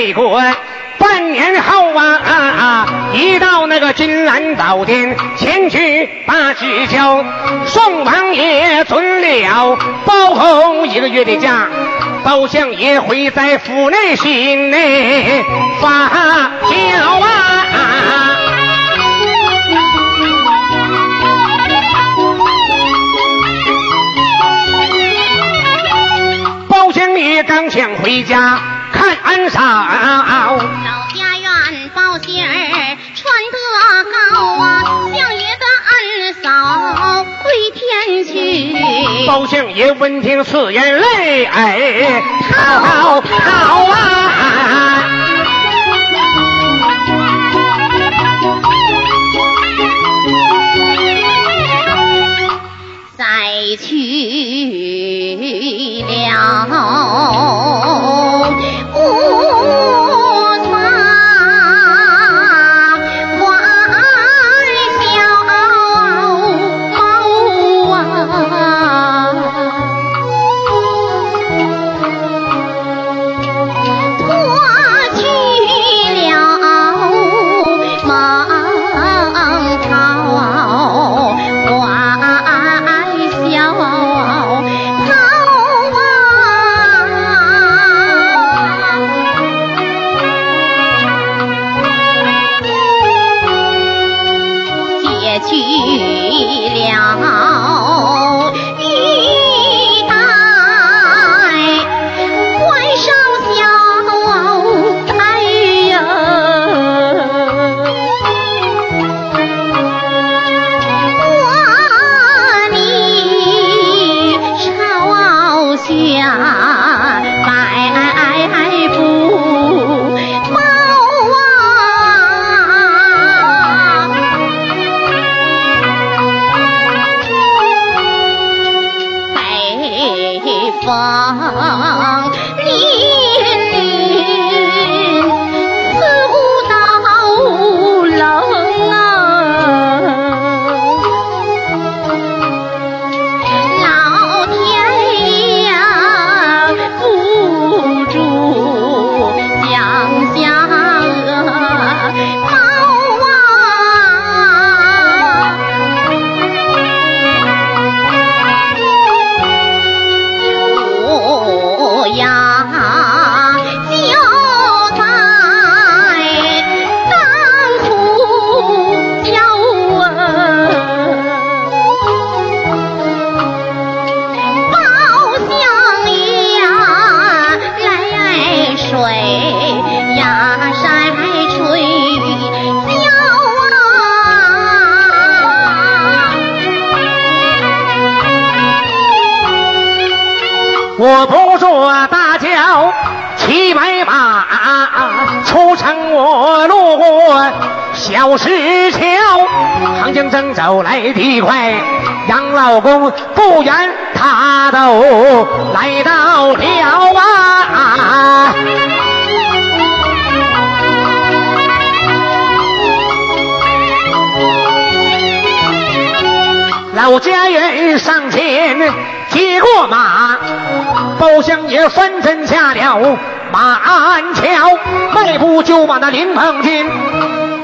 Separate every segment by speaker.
Speaker 1: 出师北关，半年后啊啊啊，一到那个金兰宝殿前去把纸交，宋王爷准了包公一个月的假，包相爷会在府内心内发酵啊。包相爷刚想回家看安嫂。
Speaker 2: 老家院报信儿传得高啊，相爷的恩嫂归天去。
Speaker 1: 包相爷闻听此言泪，哎，滔滔啊！
Speaker 2: 再去了我不
Speaker 1: 坐大轿骑白马，出城我路过小石桥，行经正走来的快，杨老公不远他都来到了啊。老家人上前接过马，包相爷翻身下了马鞍桥，迈步就把那临棚进，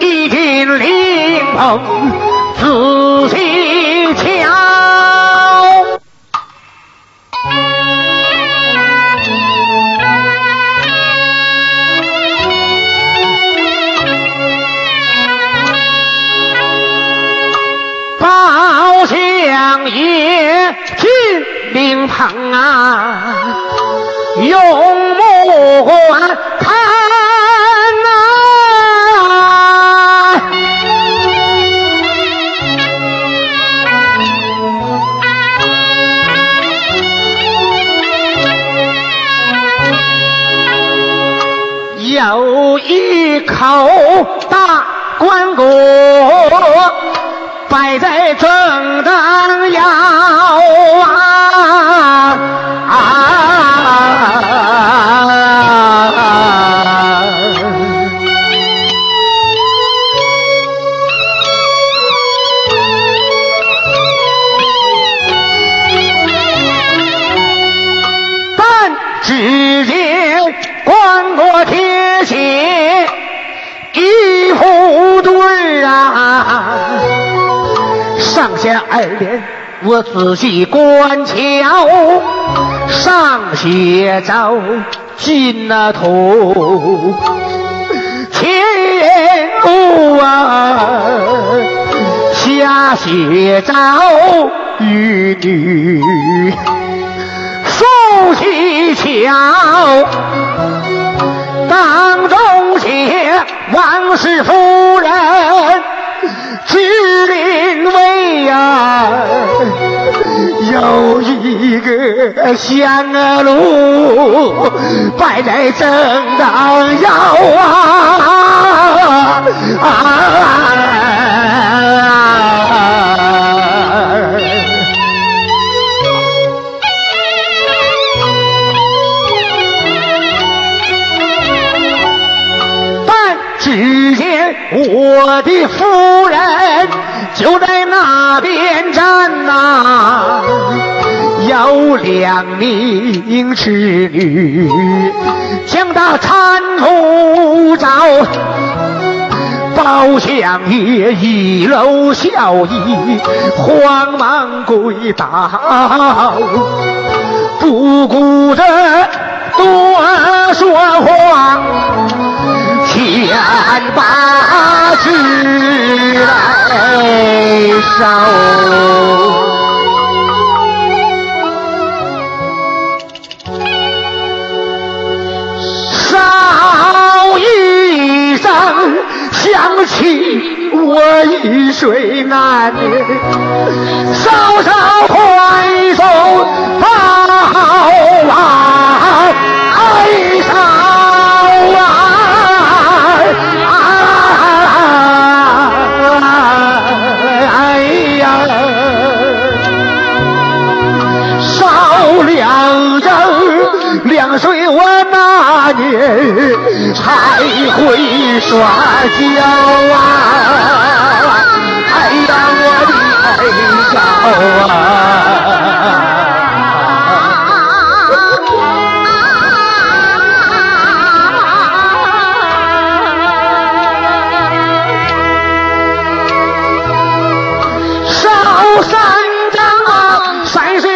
Speaker 1: 一进临棚仔细瞧。包相爷金灵棚啊，用目观看呐、有一口大棺椁摆在正当腰啊。啊！但只见棺椁贴起一副对儿啊，上下二联我仔细观瞧，上写着金那头千古啊，下写着玉女。夫妻桥，当中写王氏夫人知临位呀，有一个香炉摆在正当腰啊啊！我的夫人就在那边站呐、有两名侍女将她搀扶着。包相爷一搂笑意，慌忙跪倒，不顾着多说话。千把纸来烧。我一水难，稍稍回首报啊，哀伤啊，哎呀。少两人，两岁我那年还会耍娇啊！哎呀，我的爱娇啊！少三丈啊，三岁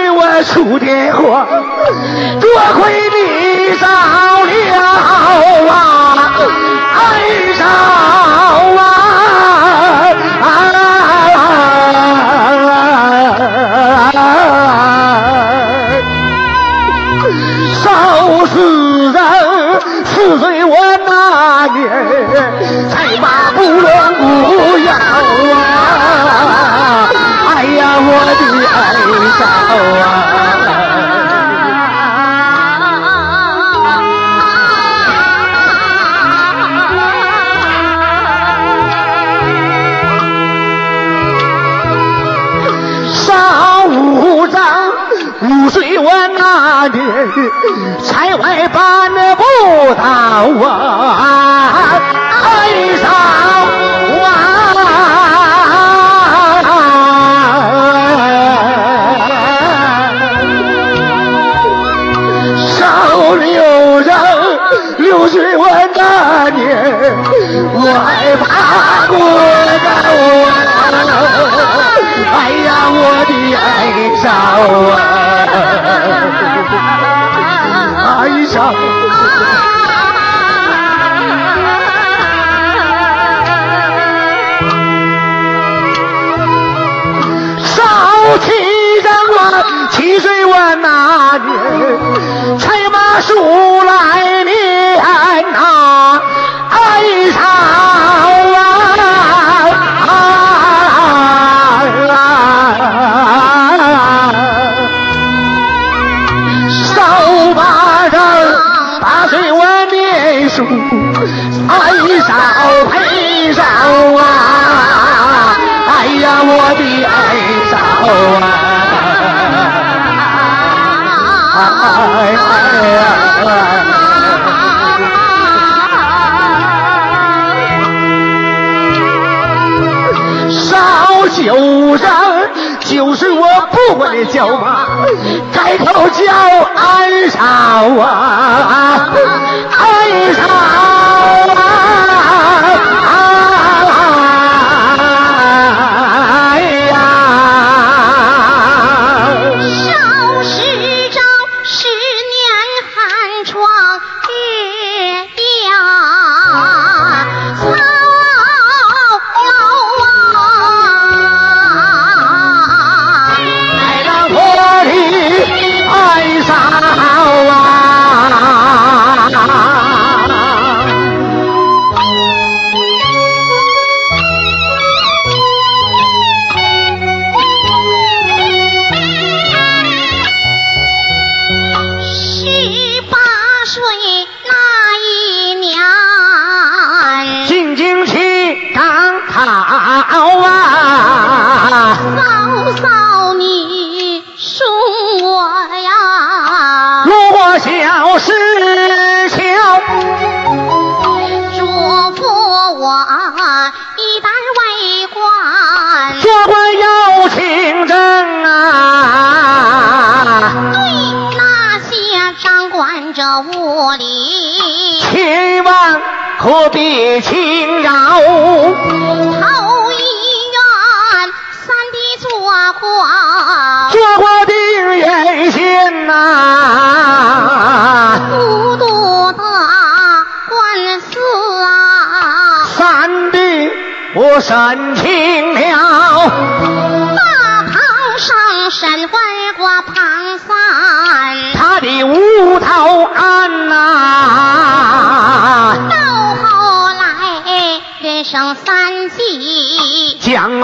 Speaker 1: 爱嫂啊！上五丈五岁我那年才外搬不到啊，哦，烧酒人，酒是我不会叫吧？改口叫安少啊，安少啊。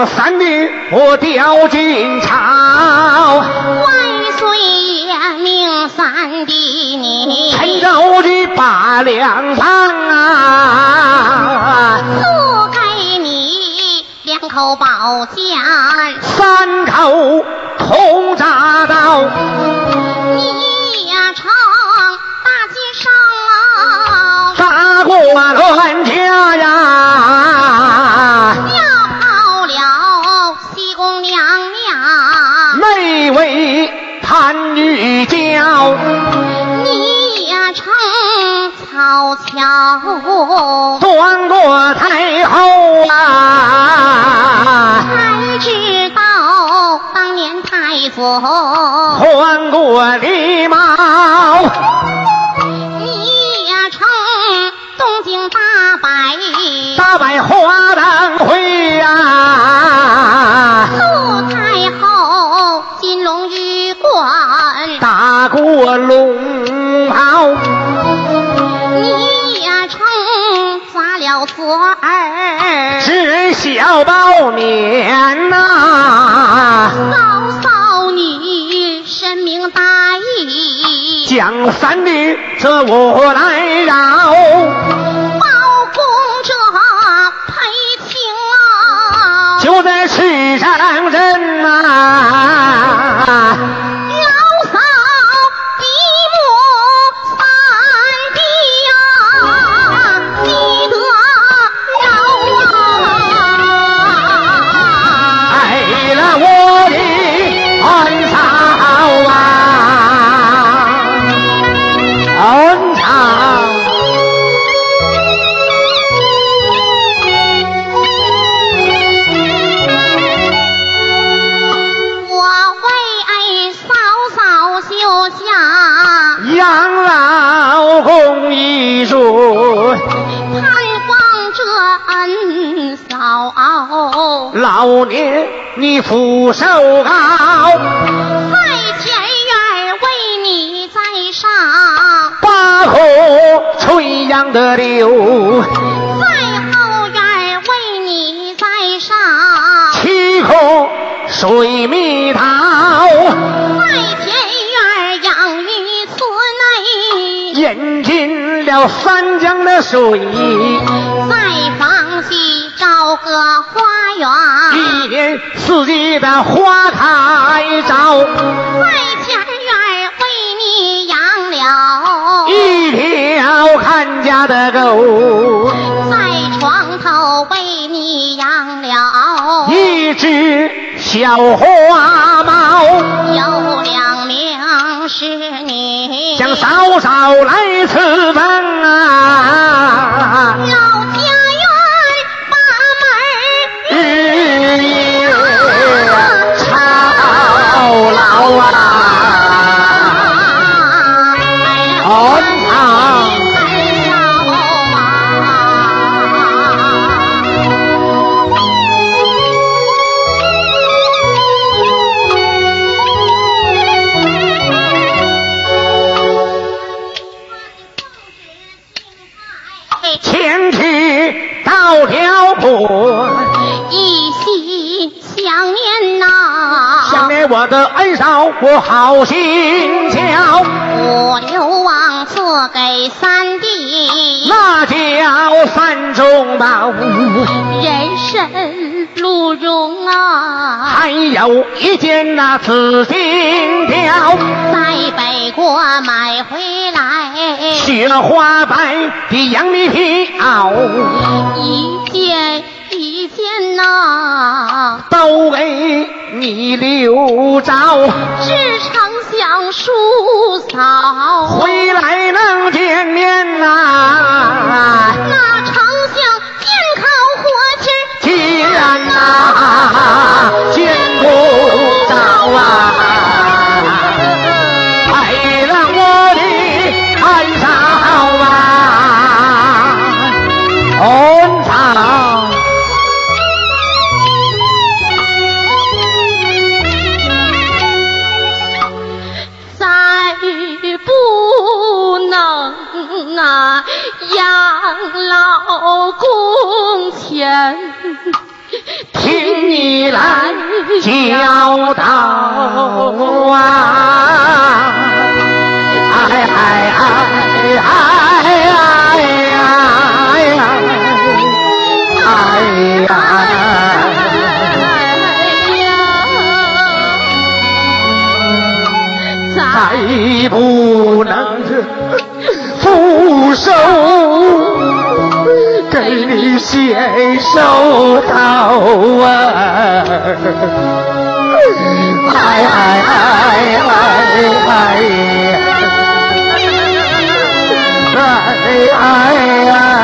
Speaker 2: 三弟
Speaker 1: 我掉进草
Speaker 2: 万岁爷命三弟你
Speaker 1: 沉着的把粮仓啊
Speaker 2: 赐给你两口宝剑
Speaker 1: 三口铜铡刀。
Speaker 2: 我
Speaker 1: 穿过礼帽
Speaker 2: 你也称东京八百
Speaker 1: 大百花灯会啊
Speaker 2: 窦太后金龙玉冠。
Speaker 1: 打过龙袍。
Speaker 2: 你也称砸了佛儿。
Speaker 1: 只小包面三弟这我来饶
Speaker 2: 包公这赔情啊。
Speaker 1: 就在世上人呐
Speaker 2: 三
Speaker 1: 嫂，老年你福寿高，
Speaker 2: 在前院为
Speaker 1: 你栽上。八棵翠杨的柳，
Speaker 2: 在后院为你栽上。
Speaker 1: 七棵水蜜桃，
Speaker 2: 在前院养育孙内，
Speaker 1: 饮尽了三江的水。
Speaker 2: 个花园，
Speaker 1: 一年四季的花开照，
Speaker 2: 在前院为你养了，
Speaker 1: 一条看家的狗，
Speaker 2: 在床头为你养了，
Speaker 1: 一只小花猫，
Speaker 2: 有两名侍女，
Speaker 1: 想嫂嫂来吃饭我的恩嫂，我好心焦，
Speaker 2: 我流亡赐给三弟，
Speaker 1: 那叫三中宝。
Speaker 2: 人参鹿茸啊，
Speaker 1: 还有一件那紫金貂，
Speaker 2: 在北国买回来，
Speaker 1: 雪花白的羊皮袄，
Speaker 2: 一件一天呐，
Speaker 1: 都给你留着，
Speaker 2: 只常想叔嫂，
Speaker 1: 回来能见面呐、
Speaker 2: 那常想健康活气儿。
Speaker 1: 既然呐、见不着啊，
Speaker 2: 天，
Speaker 1: 听你来教导啊！哎哎哎哎哎哎哎哎呀！再不能复手。给你献手套啊！哎哎哎哎哎！哎哎哎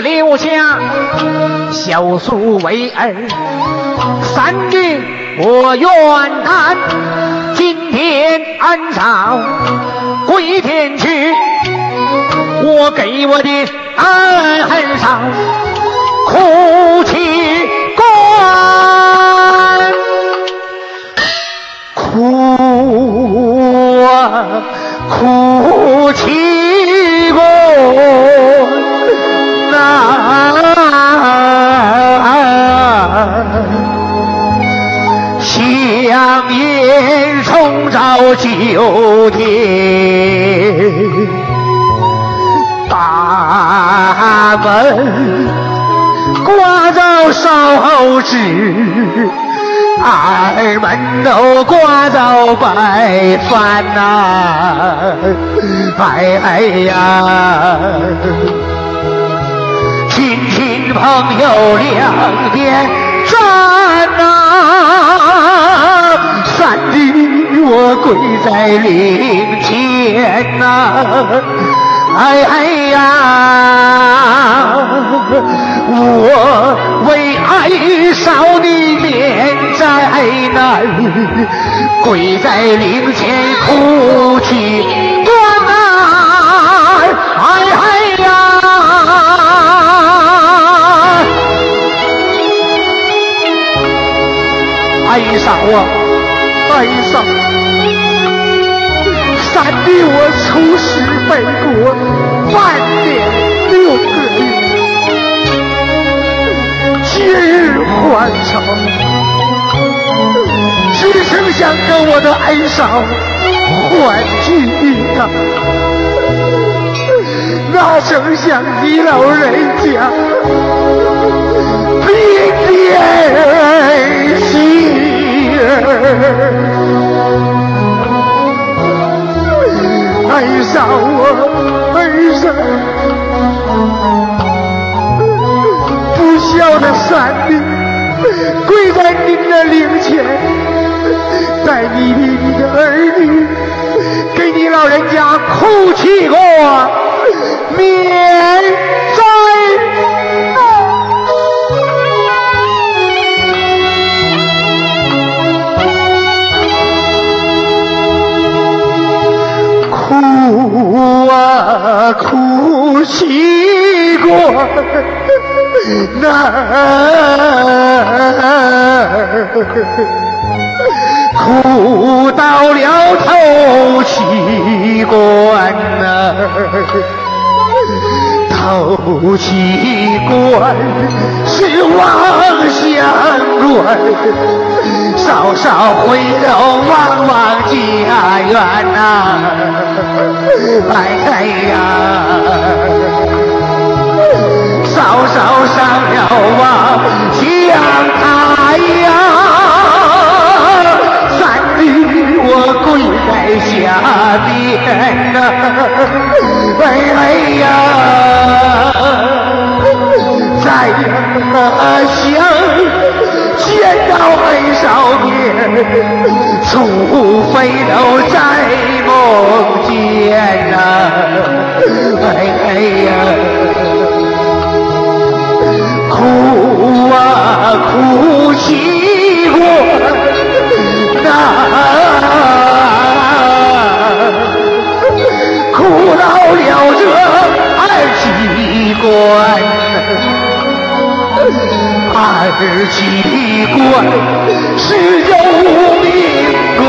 Speaker 1: 留下小叔为儿，三女我愿担，今天恩朝归天去。我给我的儿上哭泣关，哭啊哭泣九天。大门挂着烧纸，二门都挂着白饭呐，哎哎呀，亲戚朋友两边站呐，三弟我跪在灵前呐。哎哎呀！我为爱少你连在那，跪在灵前哭泣断啊！哎哎呀！哀少啊，哀伤。三弟，我出师北国半年六个月，今日还朝，只剩下跟我的恩嫂还聚一场，哪成想你老人家比天喜儿。爱上我，爱上不孝的三弟，跪在您的灵前，带你的你的儿女，给你老人家哭泣过，免灾。啊哭泣过那哭到了头七关呐，头七关是望乡关。稍稍回头望望家园呐，哎呀，稍稍上了望江台呀，我跪在下边呐，哎哎呀，再想。见到恩少年，除非都在梦间呐！哎哎呀，哭啊哭泣过那，这二七关。二七关是有命关，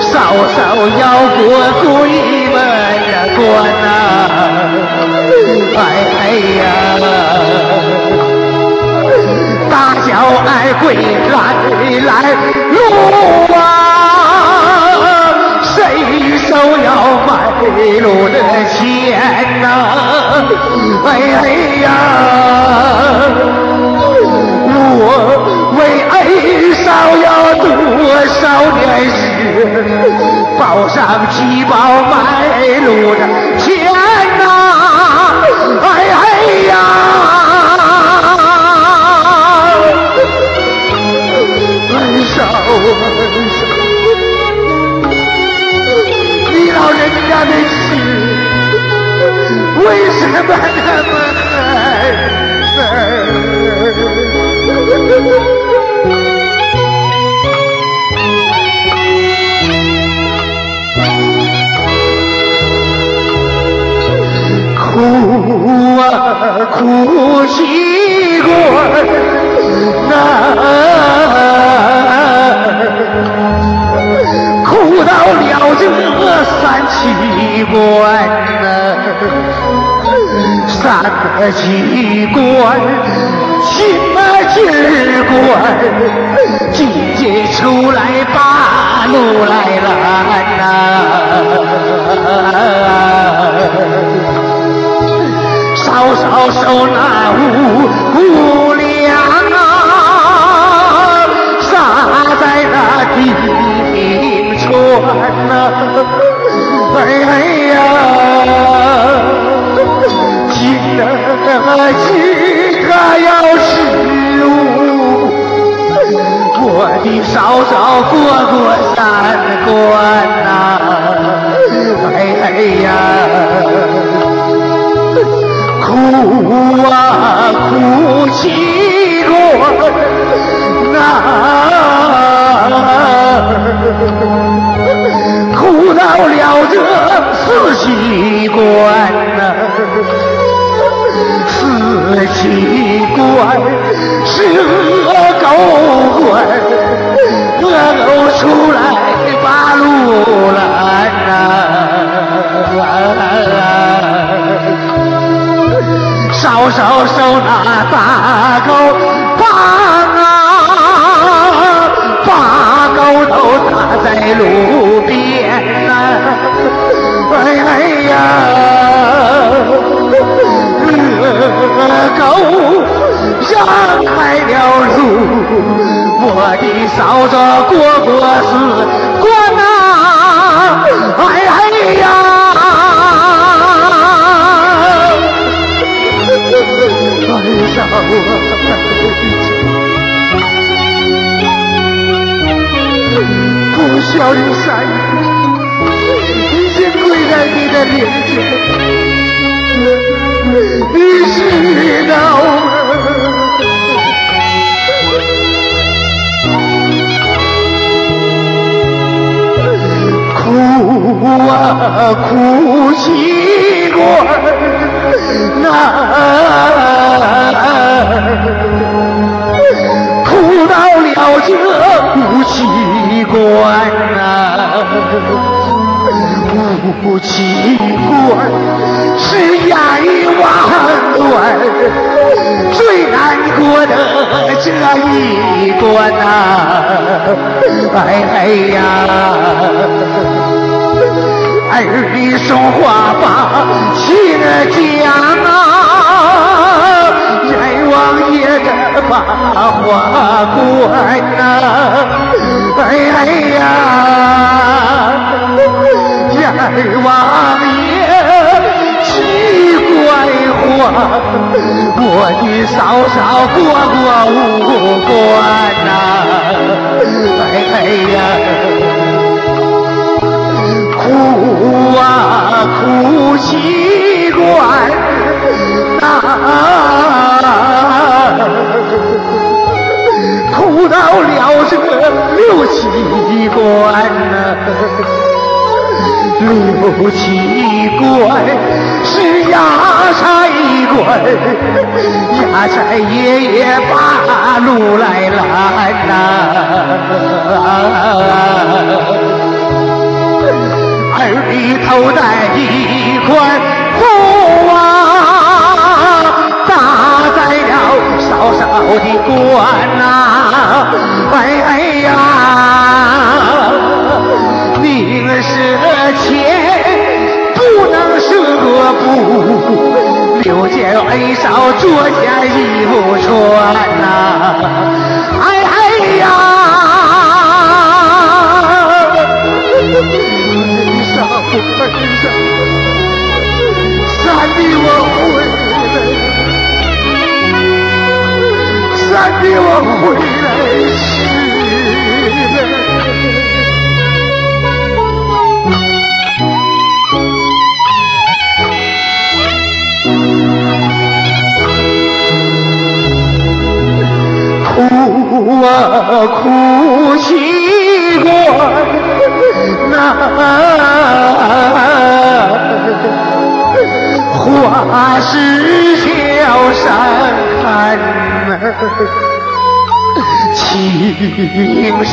Speaker 1: 嫂嫂要过鬼门关呐！哎呀，大小二鬼来来路啊，谁手要买路的钱呐？哎呀！我为恩少要多少年时，报上几包买路的钱呐？哎呀家的事，为什么那么难儿？苦啊苦西瓜难。了这三七关呐，三个七关，心啊劲儿关，进进出来把路来了呐。稍稍收那五谷粮啊，撒在那地平川呐，哎呀，今儿今个要十五，我的嫂嫂过过三关呐，哎呀。苦啊苦习惯啊，苦到了这四喜关呐，四喜关是恶狗关，恶狗出来把路拦呐。稍稍收那大狗在路边呐！哎呀，狗让开了路，我的嫂子过过四关啊！哎呀！上啊！不孝的三已经跪在你的面前，你知道吗？苦啊苦习惯一关呐，哎呀。儿女说话把情讲啊，阎王爷这把话关呐，哎呀，阎王爷，我的嫂嫂过过五关呐，哎呀。苦啊苦习惯啊，苦到了这六七关呐，六七关是压寨关，压寨爷爷把路来拦呐。儿女头戴一块布啊，打在了嫂嫂的关呐，哎呀，宁舍钱不能舍布，留件恩嫂做件衣服穿呐，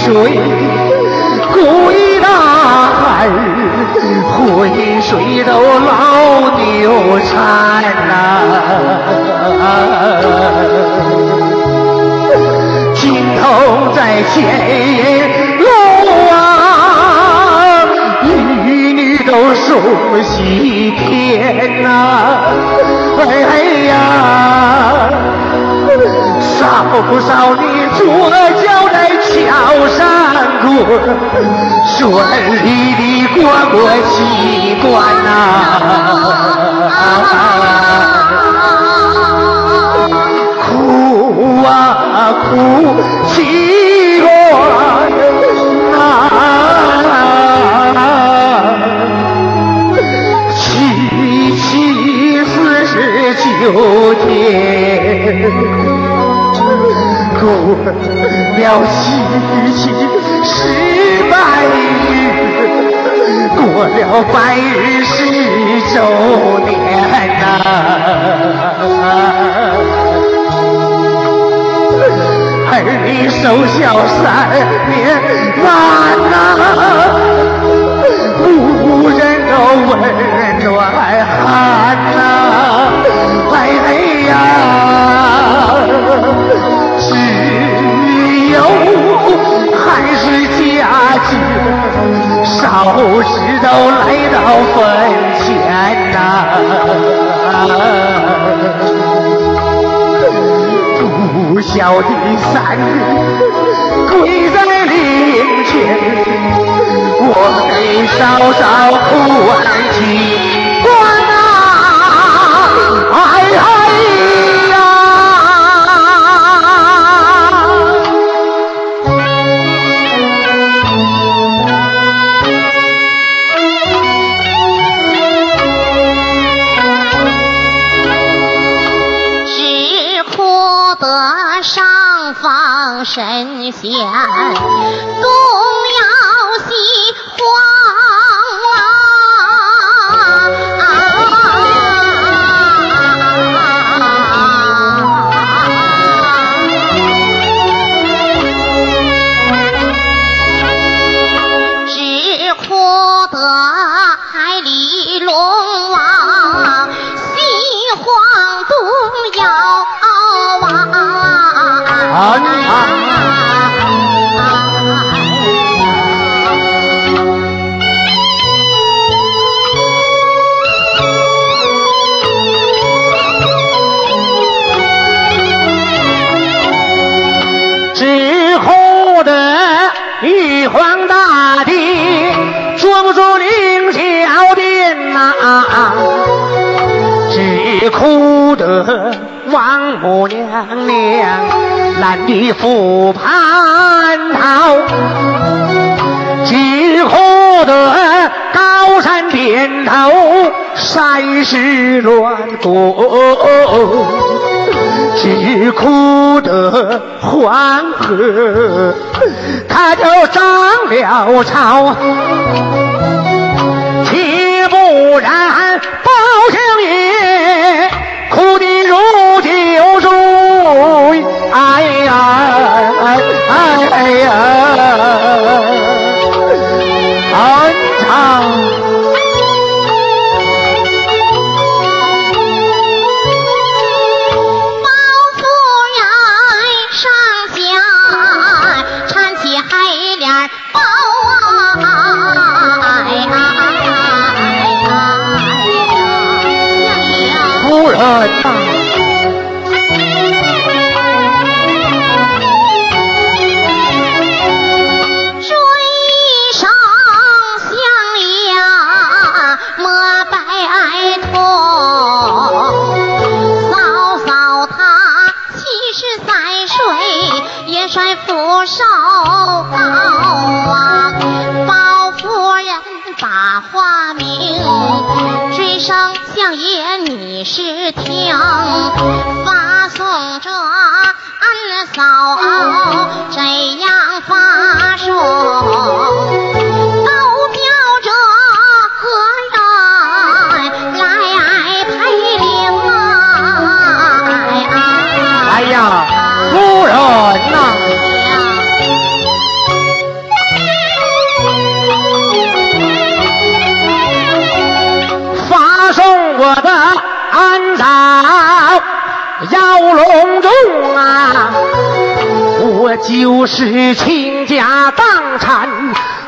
Speaker 1: 水归大海，浑水都老牛缠呐。金头在前路啊，女女都送西天呐！哎呀，少不少你左脚在桥上过，顺利的过过七关呐！啊，哭泣过啊，七七四十九天，过了七七十百日，过了百日是周年呐。儿女守孝三年难呐，无人都温暖寒呐，哎呀，是家境少时都来到坟前呐。不孝的三人跪在灵前，我得稍稍哭完几
Speaker 2: 神王
Speaker 1: 母娘娘难地赴蟠桃，只哭得高山点头山石乱滚，只哭得黄河它就涨了潮，岂不然包相爷。哭的如酒水，哎呀，哎呀，安常。
Speaker 2: 相
Speaker 1: heart. 就是倾家荡产，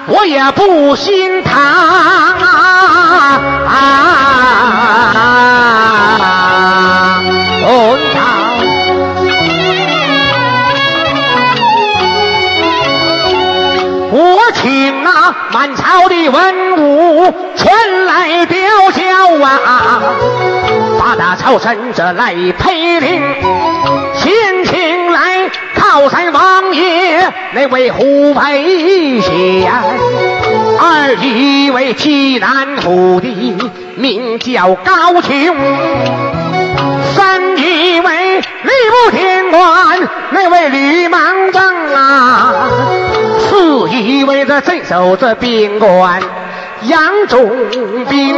Speaker 1: 我也不心疼啊！啊哦呀我请那满朝的文武全来吊孝啊，八大朝臣这来陪灵，先请来靠山王爷那位虎陪仙，二一位济南府的名叫高俅。三一位礼部天官，那位吕芒正啊；四一位这镇守这边关杨仲兵；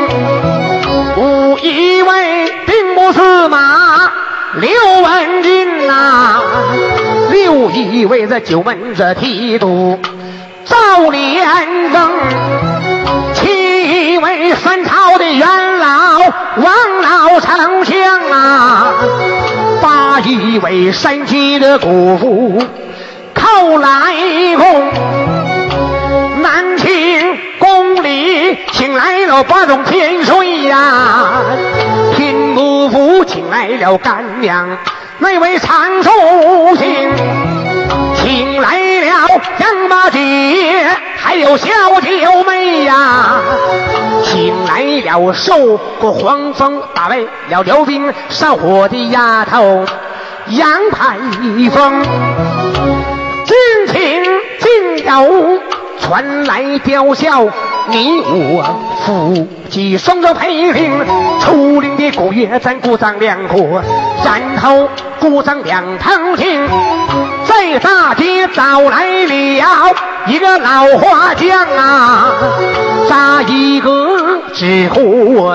Speaker 1: 五一位兵部司马刘文静呐；六一位这九门这提督赵连登。七位三朝的元老王老丞相啊，八一位山西的姑父寇来公，南清宫里请来了八种天水呀，天不府请来了干娘，那位常寿星。请来了杨八姐，还有小九妹呀，请来了受过黄蜂打败了刘冰烧火的丫头杨排风，军情今有传来吊孝，你我夫妻双双陪领，出领的古月咱鼓掌两鼓，然后鼓掌两旁听。在大街找来了一个老花匠啊，扎一个纸糊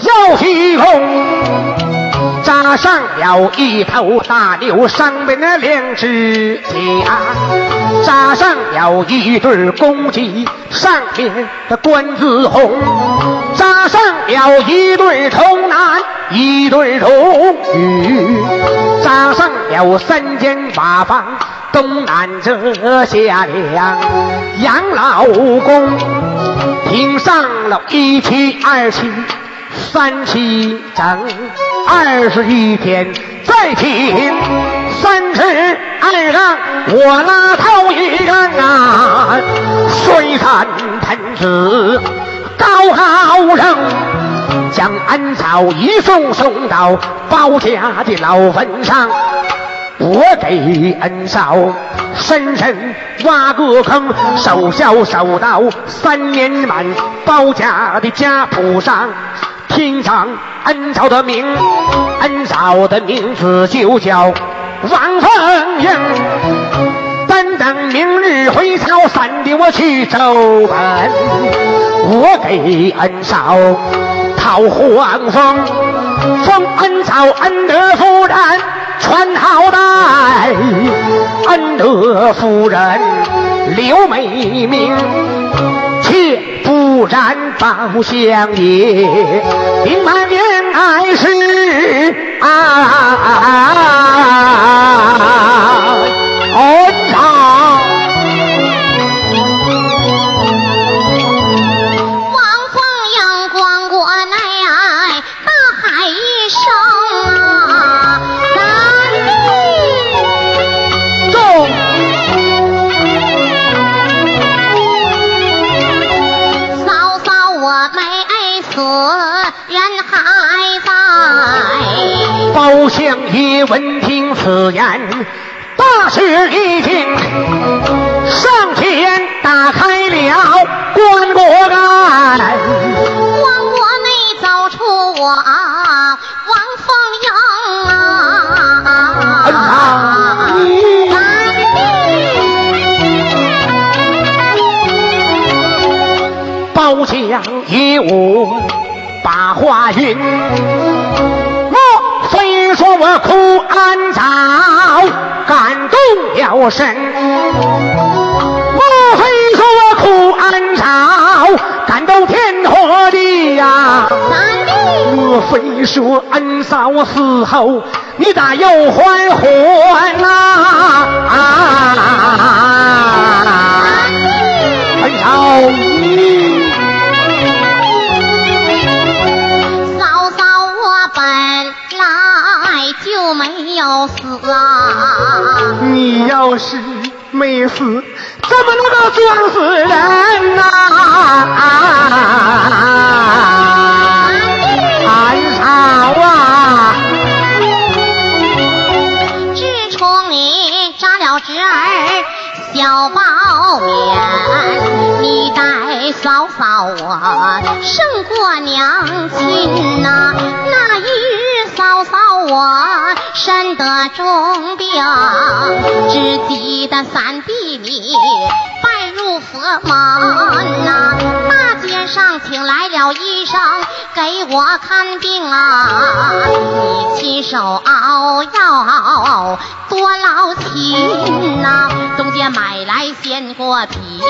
Speaker 1: 要西红，扎上了一头大牛上面的两只甲，扎上了一对公鸡上面的冠子红，扎上了一对童男一对童女。扎上了三间瓦房，东南这下两杨老公，听上了一七二七三七整，二十一天再听三十二杠，我拉头一杠啊，水山喷子高高升。将安草一送送到包家的老坟上，我给恩嫂深深挖个坑，守孝守到三年满，包家的家谱上听上恩嫂的名，恩嫂的名字就叫王凤英。等明日回朝三的我去走奔，我给恩嫂。讨黄蜂，封恩草恩德夫人传好带，恩德夫人刘美名，切不染包相爷明满恋爱是啊，恩此言，大事已经，上前打开了棺椁盖。
Speaker 2: 棺椁内走出我王凤英啊。
Speaker 1: 包浆一舞，把花云。说我哭安早，感动了神。莫非说我哭安早，感动天和地呀。莫非说恩嫂死后你咋又还魂呐、啊？恩嫂，
Speaker 2: 要死啊！
Speaker 1: 你要是没死，怎么能够撞死人呐、恩嫂啊，
Speaker 2: 自从你扎了侄儿小包面，你待嫂嫂我胜过娘亲呐、那一日嫂嫂我身得重病，只记得三弟你拜入佛门呐、大街上请来了医生给我看病啊，你亲手熬药多劳心。呐、东街买来鲜果品，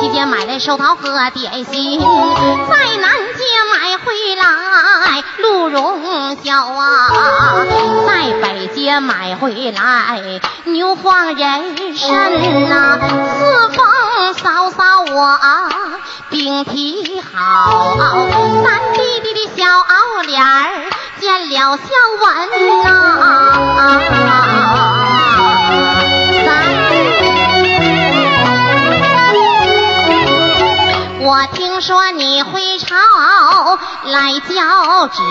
Speaker 2: 西街买来寿桃和点心，在南街回来鹿茸小啊，在北街买回来牛黄人参呐、四凤嫂嫂我病体好，三弟弟的小熬脸儿见了笑纹呐、我听说你回朝来交旨，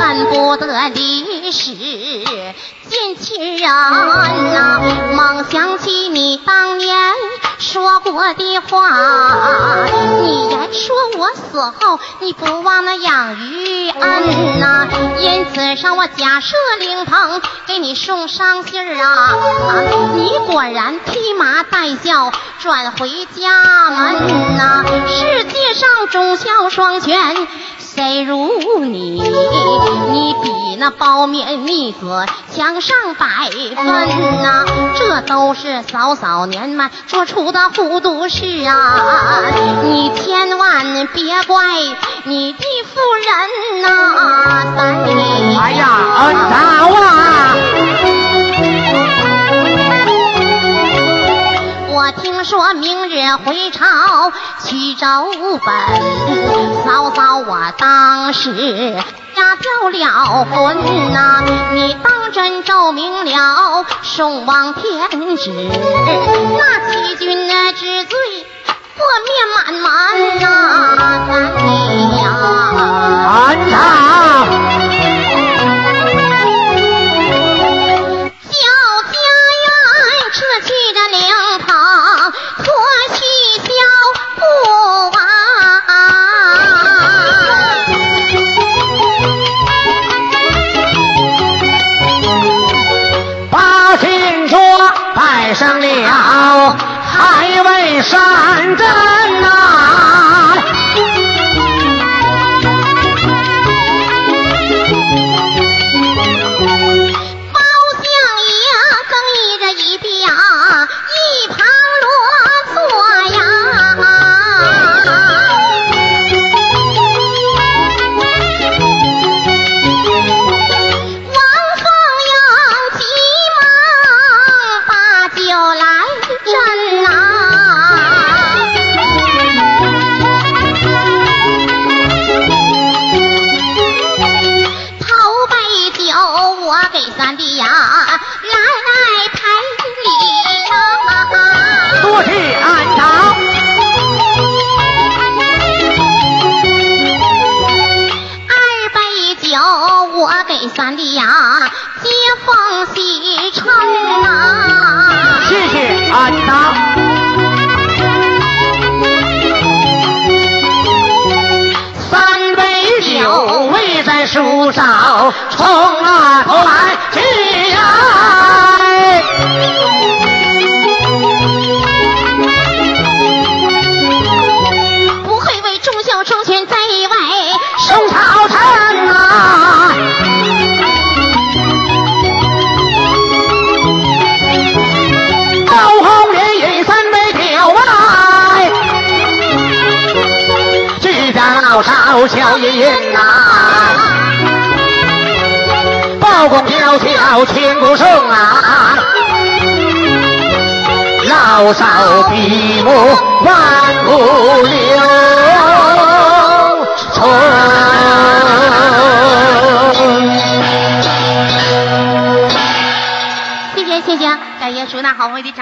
Speaker 2: 恨不得离世见亲人呐、梦想起你当年说过的话，你言说我死后你不忘那养育恩呐、因此上我假设灵棚给你送上信儿啊，你果然披麻戴孝转回家门呐、世界上忠孝双全。谁如你？你比那包面蜜子强上百分呐、这都是嫂嫂年迈做出的糊涂事啊！你千万别怪你的夫人呐、三弟。
Speaker 1: 哎呀，恩嫂啊，
Speaker 2: 听说明日回朝去周本，嫂嫂我当时呀交了魂呐、你当真奏明了送往天旨，那欺君之罪破灭满门呐、三弟呀。
Speaker 1: 恩嫂，爱上了，还未山珍呐、
Speaker 2: 包
Speaker 1: 老少笔墨万古流
Speaker 2: 谢谢谢谢，感谢朱大好会的。